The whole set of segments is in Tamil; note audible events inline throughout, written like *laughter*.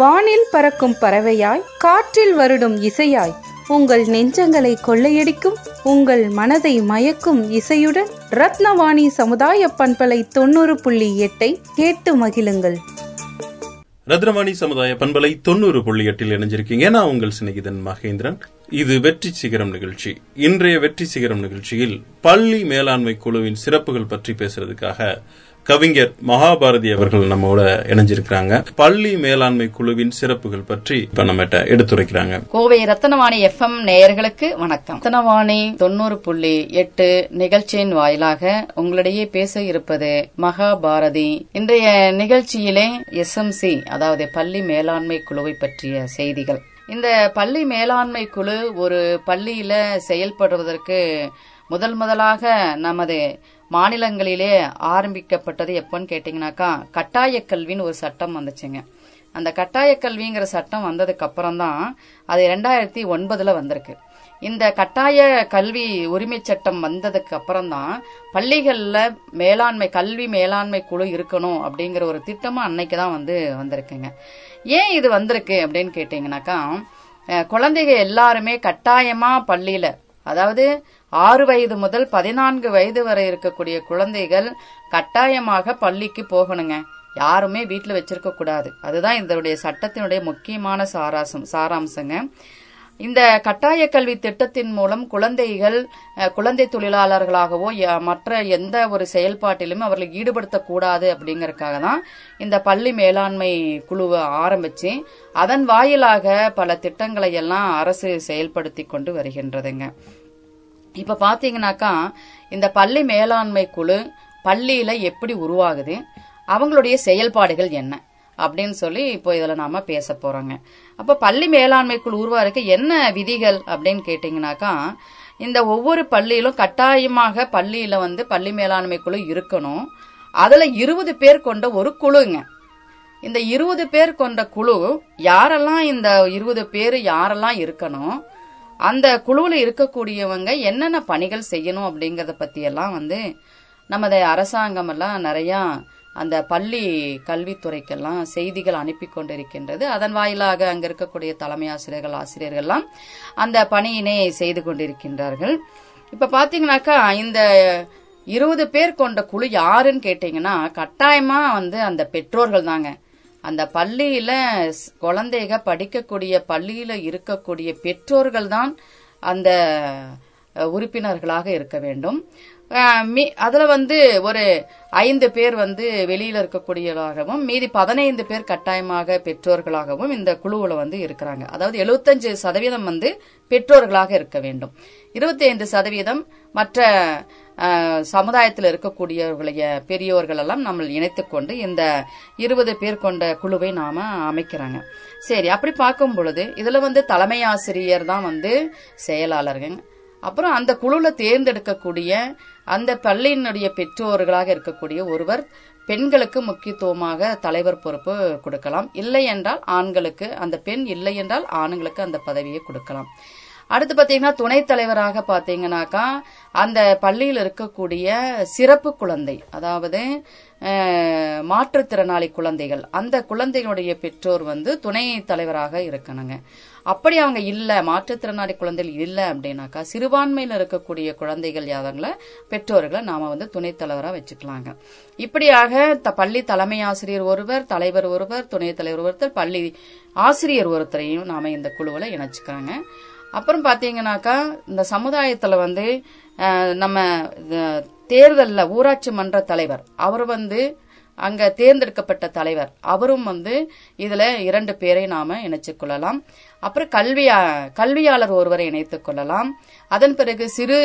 வானில் பறக்கும் பறவையாய் காற்றில் வருடும் இசையாய் உங்கள் நெஞ்சங்களை கொள்ளையடிக்கும் உங்கள் மனதை மயக்கும் இசையுடன் ரத்னவாணி சமுதாய பண்பலை தொண்ணூறு புள்ளி எட்டை கேட்டு மகிழுங்கள். ரத்னவாணி சமுதாய பண்பலை தொண்ணூறு புள்ளி எட்டில் இணைஞ்சிருக்கீங்க. நான் உங்கள் சிநேகிதன் மகேந்திரன். இது வெற்றி சிகரம் நிகழ்ச்சி. இன்றைய வெற்றி சிகரம் நிகழ்ச்சியில் பள்ளி மேலாண்மை குழுவின் சிறப்புகள் பற்றி பேசுறதுக்காக கவிஞர் மகாபாரதி அவர்கள் நம்மோட இணைஞ்சிருக்கிறாங்க. பள்ளி மேலாண்மை குழுவின் சிறப்புகள் பற்றி இப்ப நம்மகிட்ட எடுத்துரைக்கிறாங்க. கோவை ரத்தனவாணி எஃப்எம் நேயர்களுக்கு வணக்கம். ரத்தனவாணி தொண்ணூறு புள்ளி எட்டு நிகழ்ச்சியின் வாயிலாக உங்களிடையே பேச இருப்பது மகாபாரதி. இன்றைய நிகழ்ச்சியிலே எஸ்எம்சி அதாவது பள்ளி மேலாண்மை குழுவை பற்றிய செய்திகள். இந்த பள்ளி மேலாண்மை குழு ஒரு பள்ளியில செயல்படுவதற்கு முதல் முதலாக நமது மாநிலங்களிலே ஆரம்பிக்கப்பட்டது எப்போன்னு கேட்டீங்கன்னாக்கா கட்டாய கல்வின்னு ஒரு சட்டம் வந்துச்சுங்க. அந்த கட்டாய கல்விங்கிற சட்டம் வந்ததுக்கு அப்புறம் தான் அது ரெண்டாயிரத்தி ஒன்பதுல வந்திருக்கு. இந்த கட்டாய கல்வி உரிமை சட்டம் வந்ததுக்கு அப்புறம் தான் பள்ளிகளில் மேலாண்மை கல்வி மேலாண்மை குழு இருக்கணும் அப்படிங்கிற ஒரு திட்டமும் அன்னைக்கு தான் வந்து வந்திருக்குங்க. ஏன் இது வந்திருக்கு அப்படின்னு கேட்டீங்கன்னாக்கா குழந்தைகள் குழந்தைங்க எல்லாருமே கட்டாயமா பள்ளியில அதாவது ஆறு வயது முதல் பதினான்கு வயது வரை இருக்கக்கூடிய குழந்தைகள் கட்டாயமாக பள்ளிக்கு போகணுங்க. யாருமே வீட்டில் வச்சிருக்க கூடாது. அதுதான் இதனுடைய சட்டத்தினுடைய முக்கியமான சாராசம் சாராம்சங்க. இந்த கட்டாய கல்வி திட்டத்தின் மூலம் குழந்தைகள் குழந்தை தொழிலாளர்களாகவோ மற்ற எந்த ஒரு செயல்பாட்டிலும் அவர்களை ஈடுபடுத்தக்கூடாது அப்படிங்கறக்காக தான் இந்த பள்ளி மேலாண்மை குழுவை ஆரம்பிச்சு அதன் வாயிலாக பல திட்டங்களை எல்லாம் அரசு செயல்படுத்தி கொண்டு வருகின்றதுங்க. இப்ப பாத்தீங்கன்னாக்கா இந்த பள்ளி மேலாண்மை குழு பள்ளியில எப்படி உருவாகுது அவங்களுடைய செயல்பாடுகள் என்ன அப்படின்னு சொல்லி இப்போ இதுல நாம பேச போறோங்க. அப்ப பள்ளி மேலாண்மை குழு உருவாருக்கு என்ன விதிகள் அப்படின்னு கேட்டிங்கனாக்கா இந்த ஒவ்வொரு பள்ளியிலும் கட்டாயமாக பள்ளியில வந்து பள்ளி மேலாண்மை குழு இருக்கணும். அதுல இருபது பேர் கொண்ட ஒரு குழுங்க. இந்த இருபது பேர் கொண்ட குழு யாரெல்லாம் இந்த இருபது பேர் யாரெல்லாம் இருக்கணும் அந்த குழுவில் இருக்கக்கூடியவங்க என்னென்ன பணிகள் செய்யணும் அப்படிங்கிறத பற்றியெல்லாம் வந்து நமது அரசாங்கமெல்லாம் நிறையா அந்த பள்ளி கல்வித்துறைக்கெல்லாம் செய்திகள் அனுப்பி கொண்டிருக்கின்றது. அதன் வாயிலாக அங்கே இருக்கக்கூடிய தலைமை ஆசிரியர்கள் ஆசிரியர்கள்லாம் அந்த பணியினை செய்து கொண்டிருக்கின்றார்கள். இப்போ பார்த்தீங்கன்னாக்கா இந்த இருபது பேர் கொண்ட குழு யாருன்னு கேட்டிங்கன்னா கட்டாயமாக வந்து அந்த பெற்றோர்கள் தாங்க. அந்த பள்ளியில குழந்தைக படிக்கக்கூடிய பள்ளியில இருக்கக்கூடிய பெற்றோர்கள் தான் அந்த உறுப்பினர்களாக இருக்க வேண்டும். மீ- அதுல வந்து ஒரு ஐந்து பேர் வந்து வெளியில இருக்கக்கூடியதாகவும் மீதி பதினைந்து பேர் கட்டாயமாக பெற்றோர்களாகவும் இந்த குழுவுல வந்து இருக்கிறாங்க. அதாவது 75% சதவீதம் வந்து பெற்றோர்களாக இருக்க வேண்டும். 25% சதவீதம் மற்ற சமுதாயத்தில் இருக்கக்கூடியவர்களைய பெரியோர்கள் எல்லாம் நம்ம இணைத்து கொண்டு இந்த இருபது பேர் கொண்ட குழுவை நாம அமைக்கிறாங்க. சரி அப்படி பார்க்கும் பொழுது இதுல வந்து தலைமை ஆசிரியர் தான் வந்து செயலாளர்கள். அப்புறம் அந்த குழுல தேர்ந்தெடுக்கக்கூடிய அந்த பள்ளியினுடைய பெற்றோர்களாக இருக்கக்கூடிய ஒருவர் பெண்களுக்கு முக்கியத்துவமாக தலைவர் பொறுப்பு கொடுக்கலாம். இல்லை என்றால் ஆண்களுக்கு அந்த பெண் இல்லை என்றால் ஆண்களுக்கு அந்த பதவியை கொடுக்கலாம். அடுத்து பாத்தீங்கன்னா துணைத் தலைவராக பாத்தீங்கன்னாக்கா அந்த பள்ளியில் இருக்கக்கூடிய சிறப்பு குழந்தை அதாவது மாற்றுத்திறனாளி குழந்தைகள் அந்த குழந்தைகளுடைய பெற்றோர் வந்து துணை தலைவராக இருக்கணுங்க. அப்படி அவங்க இல்ல மாற்றுத்திறனாளி குழந்தைகள் இல்ல அப்படின்னாக்கா சிறுபான்மையில் இருக்கக்கூடிய குழந்தைகள் யாவங்கள பெற்றோர்களை நாம வந்து துணைத் தலைவரா வச்சுக்கலாங்க. இப்படியாக த- பள்ளி தலைமை ஆசிரியர் ஒருவர் தலைவர் ஒருவர் துணைத் தலைவர் ஒருத்தர் பள்ளி ஆசிரியர் ஒருத்தரையும் நாம இந்த குழுவில் இணைச்சுக்கிறாங்க அப்புறம் பாத்தீங்கன்னாக்கா இந்த சமுதாயத்துல வந்து நம்ம தேர்தலில் தேர்தல்ல ஊராட்சி மன்ற தலைவர் அவர் வந்து அங்க தேர்ந்தெடுக்கப்பட்ட தலைவர் அவரும் வந்து இதுல இரண்டு பேரை நாம இணைச்சு கொள்ளலாம். அப்புறம் கல்வியா கல்வியாளர் ஒருவரை இணைத்துக் கொள்ளலாம். அதன் பிறகு சிறு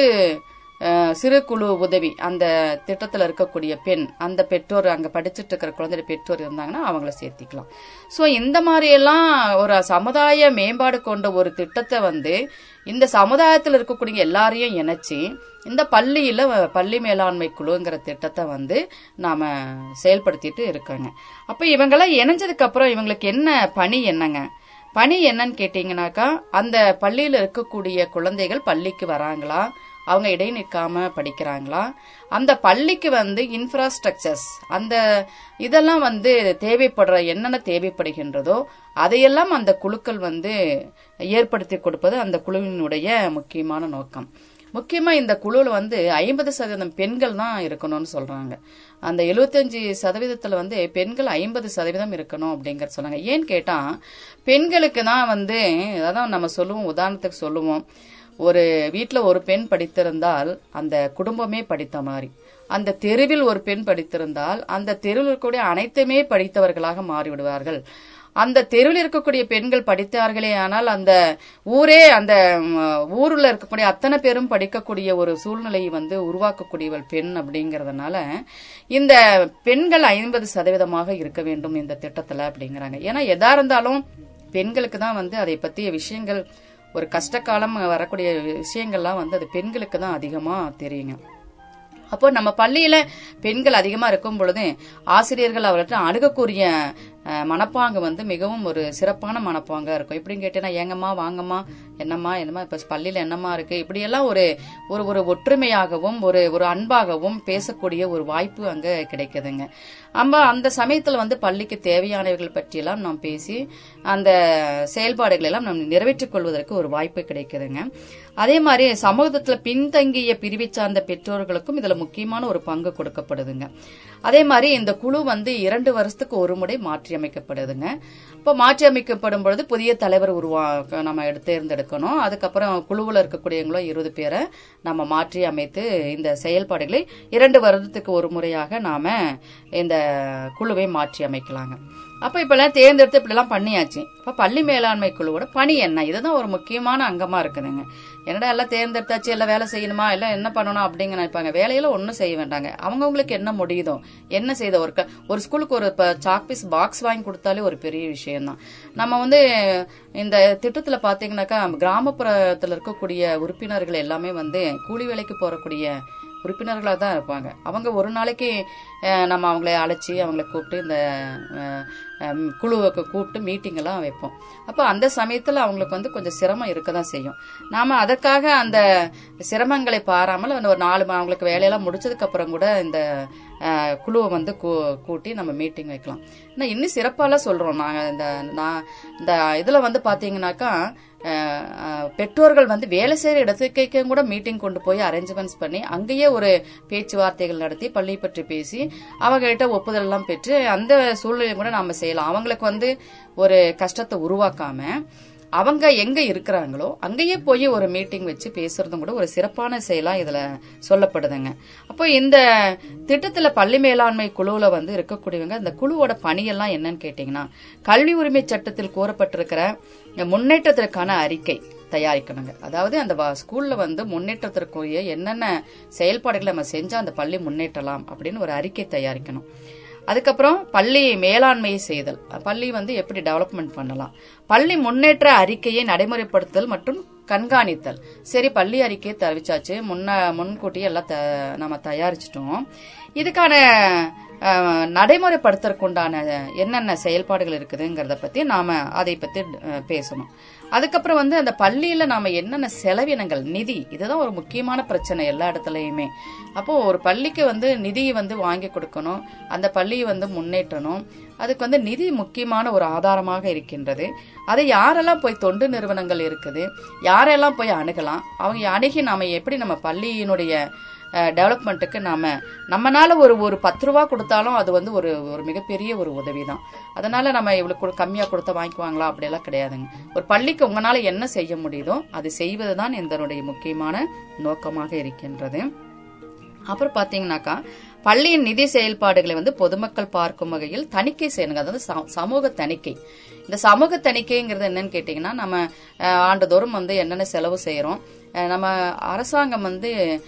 சிறு குழு உதவி அந்த திட்டத்தில் இருக்கக்கூடிய பெண் அந்த பெற்றோர் அங்கே படிச்சுட்டு இருக்கிற குழந்தை பெற்றோர் இருந்தாங்கன்னா அவங்கள சேர்த்திக்கலாம். ஸோ இந்த மாதிரியெல்லாம் ஒரு சமுதாய மேம்பாடு கொண்ட ஒரு திட்டத்தை வந்து இந்த சமுதாயத்தில் இருக்கக்கூடிய எல்லாரையும் இணைச்சி இந்த பள்ளியில் வ- பள்ளி மேலாண்மை குழுங்கிற திட்டத்தை வந்து நாம் செயல்படுத்திட்டு இருக்கோங்க. அப்போ இவங்களாம் இணைஞ்சதுக்கப்புறம் இவங்களுக்கு என்ன பணி என்னங்க? பணி என்னன்னு கேட்டீங்கன்னாக்கா அந்த பள்ளியில் இருக்கக்கூடிய குழந்தைகள் பள்ளிக்கு வராங்களா? அவங்க இடை நிற்காம படிக்கிறாங்களா? அந்த பள்ளிக்கு வந்து இன்ஃப்ராஸ்ட்ரக்சர்ஸ் அந்த இதெல்லாம் வந்து தேவைப்படுற என்னென்ன தேவைப்படுகின்றதோ அதையெல்லாம் அந்த குழுக்கள் வந்து ஏற்படுத்தி கொடுப்பது அந்த குழுவினுடைய முக்கியமான நோக்கம். முக்கியமா இந்த குழுவில் வந்து ஐம்பது சதவீதம் பெண்கள் தான் இருக்கணும்னு சொல்றாங்க. அந்த எழுபத்தஞ்சு சதவீதத்துல வந்து பெண்கள் ஐம்பது சதவீதம் இருக்கணும் அப்படிங்கறது சொன்னாங்க ஏன்னு கேட்டா பெண்களுக்கு தான் வந்து அதான் நம்ம சொல்லுவோம் உதாரணத்துக்கு சொல்லுவோம். ஒரு வீட்டில் ஒரு பெண் படித்திருந்தால் அந்த குடும்பமே படித்த மாதிரி அந்த தெருவில் ஒரு பெண் படித்திருந்தால் அந்த தெருவில் இருக்கக்கூடிய அனைத்துமே படித்தவர்களாக மாறிவிடுவார்கள். அந்த தெருவில் இருக்கக்கூடிய பெண்கள் படித்தார்களே ஆனால் அந்த ஊரே அந்த ஊரில் இருக்கக்கூடிய அத்தனை பேரும் படிக்கக்கூடிய ஒரு சூழ்நிலையை வந்து உருவாக்கக்கூடியவள் பெண் அப்படிங்கிறதுனால இந்த பெண்கள் ஐம்பது சதவீதமாக இருக்க வேண்டும் இந்த திட்டத்தில் அப்படிங்கிறாங்க. ஏன்னா எதா இருந்தாலும் பெண்களுக்கு தான் வந்து அதை பற்றிய விஷயங்கள் ஒரு கஷ்டகாலம் வரக்கூடிய விஷயங்கள்லாம் வந்து அது பெண்களுக்கு தான் அதிகமா தெரியுங்க. அப்போ நம்ம பள்ளியில பெண்கள் அதிகமா இருக்கும் பொழுது ஆசிரியர்கள் அவர்கிட்ட அணுகக்கூடிய மனப்பாங்கு வந்து மிகவும் ஒரு சிறப்பான மனப்பாங்காக இருக்கும். எப்படின்னு கேட்டீங்கன்னா ஏங்கம்மா வாங்கம்மா என்னம்மா என்னம்மா இப்போ பள்ளியில் என்னம்மா இருக்கு? இப்படியெல்லாம் ஒரு ஒரு ஒரு ஒற்றுமையாகவும் ஒரு ஒரு அன்பாகவும் பேசக்கூடிய ஒரு வாய்ப்பு அங்கே கிடைக்குதுங்க. நம்ம அந்த சமயத்தில் வந்து பள்ளிக்கு தேவையானவர்கள் பற்றியெல்லாம் நாம் பேசி அந்த செயல்பாடுகளை எல்லாம் நாம் நிறைவேற்றிக் கொள்வதற்கு ஒரு வாய்ப்பு கிடைக்குதுங்க. அதே மாதிரி சமூகத்தில் பின்தங்கிய பிரிவை சார்ந்த பெற்றோர்களுக்கும் இதில் முக்கியமான ஒரு பங்கு கொடுக்கப்படுதுங்க. அதே மாதிரி இந்த குழு வந்து இரண்டு வருஷத்துக்கு ஒரு முறை மாற்றி அமைக்கப்படுதுங்க. இப்போ மாற்றி அமைக்கப்படும் பொழுது புதிய தலைவர் உருவா நம்ம தேர்ந்தெடுக்கணும். அதுக்கப்புறம் குழுவில் இருக்கக்கூடியவங்களும் இருபது பேரை நம்ம மாற்றி அமைத்து இந்த செயல்பாடுகளை இரண்டு வருடத்துக்கு ஒரு முறையாக நாம இந்த குழுவை மாற்றி அமைக்கலாங்க. அப்ப இப்போல்லாம் தேர்ந்தெடுத்து இப்படிலாம் பண்ணியாச்சு. இப்ப பள்ளி மேலாண்மை குழுவோட பணி என்ன? இதுதான் ஒரு முக்கியமான அங்கமா இருக்குதுங்க. என்னடா எல்லாம் தேர்ந்தெடுத்தாச்சு எல்லாம் வேலை செய்யணுமா? எல்லாம் என்ன பண்ணணும் அப்படிங்க நினைப்பாங்க. வேலையில ஒன்றும் செய்ய வேண்டாங்க. அவங்கவுங்களுக்கு என்ன முடியுதோ என்ன செய்த ஒரு க- ஒரு ஸ்கூலுக்கு ஒரு இப்போ சாக்பீஸ் பாக்ஸ் வாங்கி கொடுத்தாலே ஒரு பெரிய விஷயம்தான். நம்ம வந்து இந்த திட்டத்துல பாத்தீங்கன்னாக்கா கிராமப்புறத்துல இருக்கக்கூடிய உறுப்பினர்கள் எல்லாமே வந்து கூலி வேலைக்கு போறக்கூடிய உறுப்பினர்களாக தான் இருப்பாங்க. அவங்க ஒரு நாளைக்கு நம்ம அவங்கள அழைச்சி அவங்கள கூப்பிட்டு இந்த குழுவுக்கு கூப்பிட்டு மீட்டிங் எல்லாம் வைப்போம். அப்போ அந்த சமயத்தில் அவங்களுக்கு வந்து கொஞ்சம் சிரமம் இருக்க தான் செய்யும். நாம அதற்காக அந்த சிரமங்களை பாராமல் ஒரு நாலு மா- அவங்களுக்கு வேலையெல்லாம் முடிச்சதுக்கு அப்புறம் கூட இந்த குழுவை வந்து கூ- கூட்டி நம்ம மீட்டிங் வைக்கலாம். ஆனால் இன்னும் சிறப்பாலாம் சொல்றோம். நாங்கள் இந்த நான் இந்த இதில் வந்து பாத்தீங்கன்னாக்கா பெற்றோர்கள் வந்து வேலை செய்கிற இடத்துக்கே கூட மீட்டிங் கொண்டு போய் அரேஞ்ச்மெண்ட்ஸ் பண்ணி அங்கேயே ஒரு பேச்சுவார்த்தைகள் நடத்தி பள்ளி பற்றி பேசி அவங்ககிட்ட ஒப்புதல் எல்லாம் பெற்று அந்த சூழ்நிலையும் கூட நாம செய்யலாம். அவங்களுக்கு வந்து ஒரு கஷ்டத்தை உருவாக்காம அவங்க எங்க இருக்கிறாங்களோ அங்கேயே போய் ஒரு மீட்டிங் வச்சு பேசுறதும் கூட ஒரு சிறப்பான செயலா இதுல சொல்லப்படுதுங்க. அப்போ இந்த திட்டத்துல பள்ளி மேலாண்மை குழுவுல வந்து இருக்கக்கூடியவங்க இந்த குழுவோட பணியெல்லாம் என்னன்னு கேட்டீங்கன்னா கல்வி உரிமை சட்டத்தில் கூறப்பட்டிருக்கிற முன்னேற்றத்திற்கான அறிக்கை தயாரிக்கணுங்க. அதாவது அந்த ஸ்கூல்ல வந்து முன்னேற்றத்திற்குரிய என்னென்ன செயல்பாடுகளை நம்ம செஞ்சா அந்த பள்ளி முன்னேற்றலாம் அப்படின்னு ஒரு அறிக்கை தயாரிக்கணும். அதுக்கப்புறம் பள்ளி மேலாண்மையை செய்தல். பள்ளி வந்து எப்படி டெவலப்மெண்ட் பண்ணலாம்? பள்ளி முன்னேற்ற அறிக்கையை நடைமுறைப்படுத்தல் மற்றும் கண்காணித்தல். சரி பள்ளி அறிக்கையை தெரிவிச்சாச்சு. முன்ன முன்கூட்டியே எல்லாம் த- நம்ம தயாரிச்சிட்டோம். இதுக்கான நடைமுறைப்படுத்துறதுக்குண்டான என்னென்ன செயல்பாடுகள் இருக்குதுங்கிறத பத்தி நாம அதை பத்தி பேசணும். அதுக்கப்புறம் வந்து அந்த பள்ளியில நாம என்னென்ன செலவினங்கள் நிதி இதுதான் ஒரு முக்கியமான பிரச்சனை எல்லா இடத்துலயுமே. அப்போ ஒரு பள்ளிக்கு வந்து நிதியை வந்து வாங்கி கொடுக்கணும் அந்த பள்ளியை வந்து முன்னேற்றணும். அதுக்கு வந்து நிதி முக்கியமான ஒரு ஆதாரமாக இருக்கின்றது. அதை யாரெல்லாம் போய் தொண்டு நிறுவனங்கள் இருக்குது யாரெல்லாம் போய் அணுகலாம் அவங்க அணுகி நாம எப்படி நம்ம பள்ளியினுடைய டெவலப்மெண்ட்டுக்கு நாம் நம்மனால் ஒரு ஒரு பத்து ரூபா கொடுத்தாலும் அது வந்து ஒரு ஒரு மிகப்பெரிய ஒரு உதவி தான் அதனால் நம்ம இவ்வளோ கம்மியாக கம்மியா கொடுத்தா வாங்கிக்குவாங்களா? அப்படியெல்லாம் கிடையாதுங்க. ஒரு பள்ளிக்கு உங்களால் என்ன செய்ய முடியுதோ அது செய்வது தான் இதனுடைய முக்கியமான நோக்கமாக இருக்கின்றது. அப்புறம் பார்த்தீங்கன்னாக்கா பள்ளியின் நிதி செயல்பாடுகளை வந்து பொதுமக்கள் பார்க்கும் வகையில் தணிக்கை செய்யணுங்க. அதாவது ச- சமூக தணிக்கை. இந்த சமூக தணிக்கைங்கிறது என்னன்னு கேட்டீங்கன்னா நம்ம ஆண்டுதோறும் வந்து என்னென்ன செலவு செய்யறோம். நம்ம அரசாங்கம் வந்து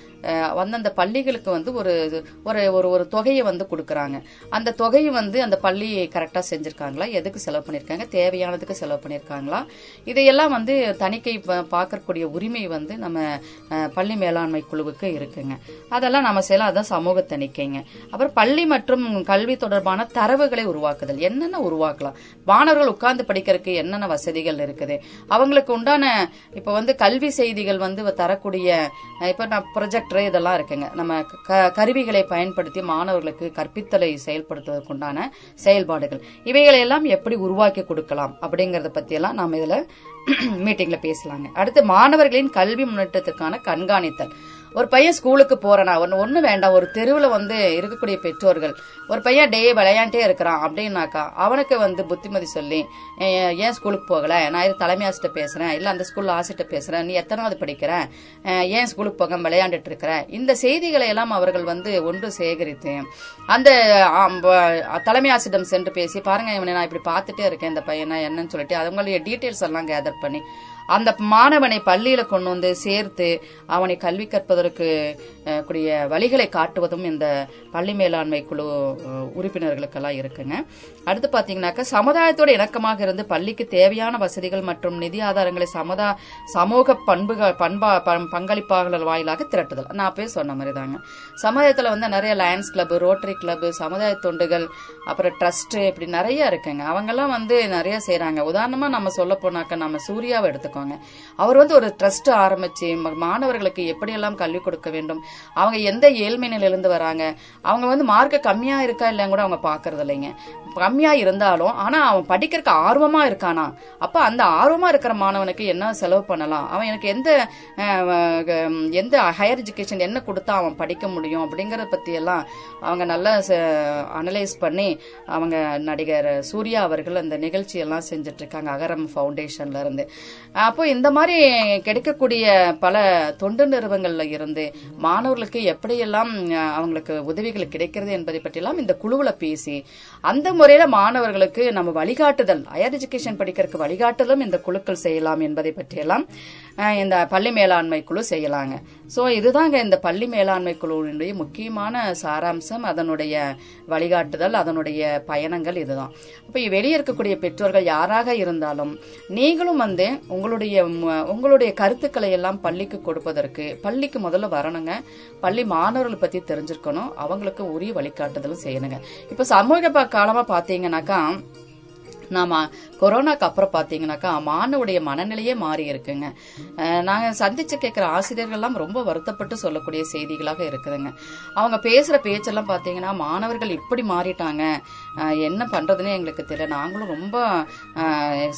அந்தந்த பள்ளிகளுக்கு வந்து ஒரு ஒரு ஒரு ஒரு தொகையை வந்து கொடுக்குறாங்க. அந்த தொகையை வந்து அந்த பள்ளி கரெக்டாக செஞ்சுருக்காங்களா? எதுக்கு செலவு பண்ணியிருக்காங்க தேவையானதுக்கு செலவு பண்ணியிருக்காங்களா இதையெல்லாம் வந்து தணிக்கை பார்க்கக்கூடிய உரிமை வந்து நம்ம பள்ளி மேலாண்மை குழுவுக்கு இருக்குங்க. அதெல்லாம் நம்ம செய்யலாம். அதுதான் சமூக தணிக்கை ஓகேங்க அப்புறம் பள்ளி மற்றும் கல்வி தொடர்பான தரவுகளை உருவாக்குதல். என்னென்ன உருவாக்கலாம்? மாணவர்கள் உட்கார்ந்து படிக்கிறதுக்கு என்னென்ன வசதிகள் இருக்குது? அவங்களுக்கு உண்டான இப்ப வந்து கல்வி செய்திகள் வந்து தரக்கூடிய இப்போ இப்ப நான் ப்ரொஜெக்டர் இதெல்லாம் இருக்குங்க. நம்ம க- கருவிகளை பயன்படுத்தி மாணவர்களுக்கு கற்பித்தலை செயல்படுத்துவதற்குண்டான செயல்பாடுகள். இவைகளை எல்லாம் எப்படி உருவாக்கி கொடுக்கலாம் அப்படிங்கறத பத்தி எல்லாம் நாம இதுல *clears throat* மீட்டிங்ல பேசலாங்க. அடுத்து மாணவர்களின் கல்வி முன்னேற்றத்திற்கான கண்காணித்தல். ஒரு பையன் ஸ்கூலுக்கு போறனா ஒன்னு ஒண்ணு வேண்டாம் ஒரு தெருவுல வந்து இருக்கக்கூடிய பெற்றோர்கள் ஒரு பையன் டே விளையாண்டே இருக்கிறான் அப்படின்னாக்கா அவனுக்கு வந்து புத்திமதி சொல்லி "ஏன் ஸ்கூலுக்கு போகல? நான் இது தலைமை ஆசிட்ட பேசுறேன் இல்ல அந்த ஸ்கூல்ல ஆசிட்ட பேசுறேன் நீ எத்தனாவது படிக்கிறேன் ஏன் ஸ்கூலுக்கு போக விளையாண்டுட்டு இருக்கிற? இந்த செய்திகளை எல்லாம் அவர்கள் வந்து ஒன்று சேகரித்து அந்த தலைமை ஆசிடம் சென்று பேசி பாருங்க இவனை நான் இப்படி பார்த்துட்டே இருக்கேன் இந்த பையனை என்னன்னு சொல்லிட்டு அவங்களுடைய டீட்டெயில்ஸ் எல்லாம் கேதர் பண்ணி அந்த மாணவனை பள்ளியில கொண்டு வந்து சேர்த்து அவனை கல்வி கற்பதற்கு கூடிய வழிகளை காட்டுவதும் இந்த பள்ளி மேலாண்மை குழு உறுப்பினர்களுக்கெல்லாம் இருக்குங்க. அடுத்து பாத்தீங்கன்னாக்கா சமுதாயத்தோட இணக்கமாக இருந்து பள்ளிக்கு தேவையான வசதிகள் மற்றும் நிதி ஆதாரங்களை சமுதா சமூக பண்புகள் பண்பா ப- பங்களிப்பாளர்கள் வாயிலாக திரட்டுதல். நான் அப்பயே சொன்ன மாதிரி தாங்க சமுதாயத்துல வந்து நிறைய லயன்ஸ் கிளப் ரோட்டரி கிளப் சமுதாய தொண்டுகள் அப்புறம் ட்ரஸ்ட் இப்படி நிறைய இருக்குங்க. அவங்கெல்லாம் வந்து நிறைய செய்கிறாங்க உதாரணமா நம்ம சொல்ல போனாக்க நம்ம சூர்யாவை எடுத்துக்கோங்க அவர் வந்து ஒரு ட்ரஸ்ட் ஆரம்பிச்சு மாணவர்களுக்கு எப்படியெல்லாம் கல்வி கொடுக்க வேண்டும் அவங்க எந்த ஏழ்மை நிலையிலிருந்து வராங்க அவங்க வந்து மார்க்கு கம்மியா இருக்கா இல்லைன்னு கூட அவங்க பாக்குறது இல்லைங்க. கம்மியா இருந்தாலும் ஆனா அவன் படிக்கிறதுக்கு ஆர்வமா இருக்கானா? அப்ப அந்த ஆர்வமா இருக்கிற மாணவனுக்கு என்ன செலவு பண்ணலாம்? அவன் எனக்கு எந்த எந்த ஹையர் எஜுகேஷன் என்ன கொடுத்தா அவன் படிக்க முடியும் அப்படிங்கறத பத்தி எல்லாம் அவங்க நல்லா அனலைஸ் பண்ணி அவங்க நடிகர் சூர்யா அவர்கள் அந்த நிகழ்ச்சி எல்லாம் செஞ்சுட்டு இருக்காங்க அகரம் ஃபவுண்டேஷன்ல இருந்து. அப்போ இந்த மாதிரி கிடைக்கக்கூடிய பல தொண்டு நிறுவனங்கள்ல இருந்து மாணவர்களுக்கு எப்படியெல்லாம் அவங்களுக்கு உதவிகள் கிடைக்கிறது என்பதை பற்றியெல்லாம் இந்த குழுவில் பேசி அந்த முறையில மாணவர்களுக்கு நம்ம வழிகாட்டுதல் ஹையர் எஜுகேஷன் படிக்கிறதுக்கு வழிகாட்டுதலும் இந்த குழுக்கள் செய்யலாம் என்பதை பற்றியெல்லாம் இந்த பள்ளி மேலாண்மை குழு செய்யலாங்க. ஸோ இதுதாங்க இந்த பள்ளி மேலாண்மை குழுவினுடைய முக்கியமான சாராம்சம் அதனுடைய வழிகாட்டுதல் அதனுடைய பயணங்கள் இதுதான். இப்போ வெளியே இருக்கக்கூடிய பெற்றோர்கள் யாராக இருந்தாலும் நீங்களும் வந்து உங்களுடைய உங்களுடைய கருத்துக்களை எல்லாம் பள்ளிக்கு கொடுப்பதற்கு பள்ளிக்கு முதல்ல வரணுங்க. பள்ளி மாணவர்கள் பற்றி தெரிஞ்சிருக்கணும். அவங்களுக்கு உரிய வழிகாட்டுதலும் செய்யணுங்க. இப்போ சமூக காலமாக பார்த்தீங்கன்னாக்கா நாம கொரோனாக்கு அப்புறம் பாத்தீங்கன்னாக்கா மாணவனுடைய மனநிலையே மாறி இருக்குங்க. அஹ் நாங்க சந்திச்சு கேட்கிற ஆசிரியர்கள்லாம் ரொம்ப வருத்தப்பட்டு சொல்லக்கூடிய செய்திகளாக இருக்குதுங்க. அவங்க பேசுற பேச்செல்லாம் பாத்தீங்கன்னா மாணவர்கள் இப்படி மாறிட்டாங்க. என்ன பண்றதுன்னே எங்களுக்கு தெரியல. நாங்களும் ரொம்ப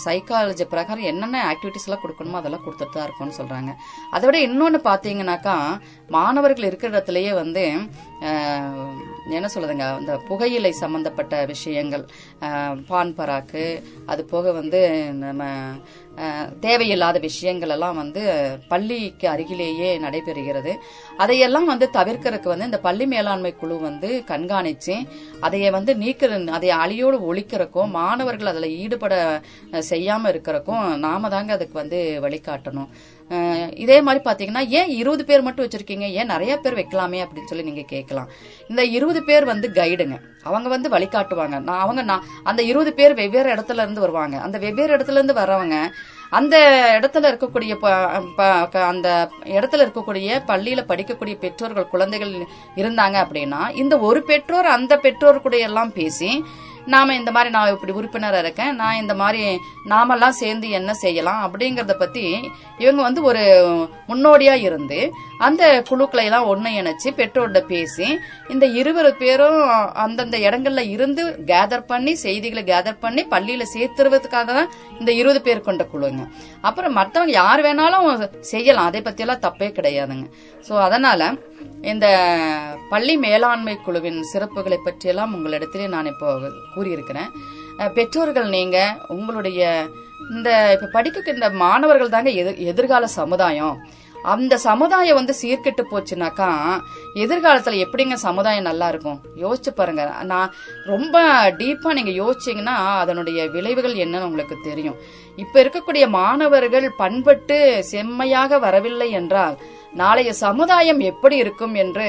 சைக்காலஜி பிரகாரம் என்னென்ன ஆக்டிவிட்டிஸ் எல்லாம் கொடுக்கணுமோ அதெல்லாம் கொடுத்துட்டு தான் இருக்கோம்னு சொல்றாங்க. அதை விட இன்னொன்னு பாத்தீங்கன்னாக்கா மாணவர்கள் இருக்கிற இடத்துலயே வந்து என்ன சொல்லுதுங்க இந்த புகையிலை சம்பந்தப்பட்ட விஷயங்கள் பான் பராக்கு அது போக வந்து நம்ம தேவையில்லாத விஷயங்கள் எல்லாம் வந்து பள்ளிக்கு அருகிலேயே நடைபெறுகிறது. அதையெல்லாம் வந்து தவிர்க்கறதுக்கு வந்து இந்த பள்ளி மேலாண்மை குழு வந்து கண்காணிச்சு அதைய வந்து நீக்கிற அதை அழியோடு ஒழிக்கிறக்கும் மாணவர்கள் அதில் ஈடுபட செய்யாமல் செய்யாம இருக்கிறக்கும் நாம தாங்க அதுக்கு வந்து வழிகாட்டணும். இதே மாதிரி பாத்தீங்கன்னா ஏன் இருபது பேர் மட்டும் வச்சிருக்கீங்க? ஏன் நிறைய பேர் வைக்கலாமே அப்படின்னு சொல்லி நீங்க கேட்கலாம். இந்த இருபது பேர் வந்து கைடுங்க அவங்க வந்து வழிகாட்டுவாங்க நான் அவங்க நான் அந்த இருபது பேர் வெவ்வேறு இடத்துல இருந்து வருவாங்க. அந்த வெவ்வேறு இடத்துல இருந்து வர்றவங்க அந்த இடத்துல இருக்கக்கூடிய ப- ப- அந்த இடத்துல இருக்கக்கூடிய பள்ளியில படிக்கக்கூடிய பெற்றோர்கள் குழந்தைகள் இருந்தாங்க அப்படின்னா இந்த ஒரு பெற்றோர் அந்த பெற்றோர் கூட எல்லாம் பேசி நாம இந்த மாதிரி நான் இப்படி உறுப்பினராக இருக்கேன் நான் இந்த மாதிரி நாமெல்லாம் சேர்ந்து என்ன செய்யலாம் அப்படிங்கறத பத்தி இவங்க வந்து ஒரு முன்னோடியா இருந்து அந்த குழுக்களை எல்லாம் ஒன்று இணைச்சு பெற்றோர்கிட்ட பேசி இந்த இருபது பேரும் அந்தந்த இடங்கள்ல இருந்து கேதர் பண்ணி செய்திகளை கேதர் பண்ணி பள்ளியில சேர்த்துறதுக்காக தான் இந்த இருபது பேர் கொண்ட குழுங்க. அப்புறம் மற்றவங்க யார் வேணாலும் செய்யலாம். அதை பத்தி எல்லாம் தப்பே கிடையாதுங்க. சோ அதனால இந்த பள்ளி மேலாண்மை குழுவின் சிறப்புகளை பற்றியெல்லாம் உங்களிடத்திலே நான் இப்போ கூறியிருக்கிறேன். பெற்றோர்கள் நீங்க உங்களுடைய இந்த இப்ப படிக்கின்ற மாணவர்கள் தாங்க எதிர்- எதிர்கால சமுதாயம். அந்த சமுதாயம் வந்து சீர்கெட்டு போச்சுனாக்கா எதிர்காலத்துல எப்படிங்க சமுதாயம் நல்லா இருக்கும்? யோசிச்சு பாருங்க. நான் ரொம்ப டீப்பா நீங்க யோசிச்சீங்கன்னா அதனுடைய விளைவுகள் என்னன்னு உங்களுக்கு தெரியும். இப்ப இருக்கக்கூடிய மாணவர்கள் பண்பட்டு செம்மையாக வரவில்லை என்றால் நாளைய சமுதாயம் எப்படி இருக்கும் என்று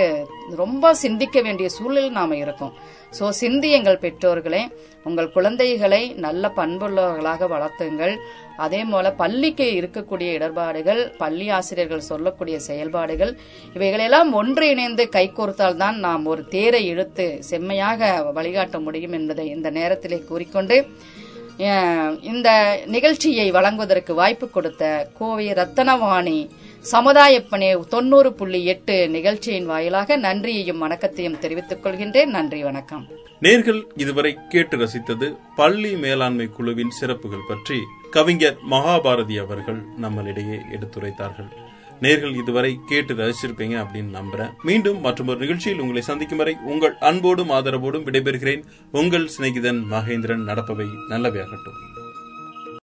ரொம்ப சிந்திக்க வேண்டிய சூழலில் நாம் இருக்கோம். ஸோ சிந்தியுங்கள் பெற்றோர்களே உங்கள் குழந்தைகளை நல்ல பண்புள்ளவர்களாக வளர்த்துங்கள். அதே போல பள்ளிக்கு இருக்கக்கூடிய இடர்பாடுகள் பள்ளி ஆசிரியர்கள் சொல்லக்கூடிய செயல்பாடுகள் இவைகளெல்லாம் ஒன்றிணைந்து கைகோர்த்தால் தான் நாம் ஒரு தேரை இழுத்து செம்மையாக வழிகாட்ட முடியும் என்பதை இந்த நேரத்திலே கூறிக்கொண்டு இந்த நிகழ்ச்சியை வழங்குவதற்கு வாய்ப்பு கொடுத்த கோவை ரத்தனவாணி சமுதாய பணி தொண்ணூறு புள்ளி எட்டு நிகழ்ச்சியின் வாயிலாக நன்றியையும் வணக்கத்தையும் தெரிவித்துக் கொள்கின்றேன். நன்றி வணக்கம். நேர்கள் இதுவரை கேட்டு ரசித்தது பள்ளி மேலாண்மை குழுவின் சிறப்புகள் பற்றி கவிஞர் மகாபாரதி அவர்கள் நம்மளிடையே எடுத்துரைத்தார்கள். நேர்கள் இதுவரை கேட்டு ரசிச்சிருப்பீங்க அப்படின்னு நம்புறேன். மீண்டும் மற்றும் ஒரு நிகழ்ச்சியில் உங்களை சந்திக்கும் வரை உங்கள் அன்போடும் ஆதரவோடும் விடைபெறுகிறேன். உங்கள் சிநேகிதன் மகேந்திரன் நடப்பவை நல்லவையாகட்டும்.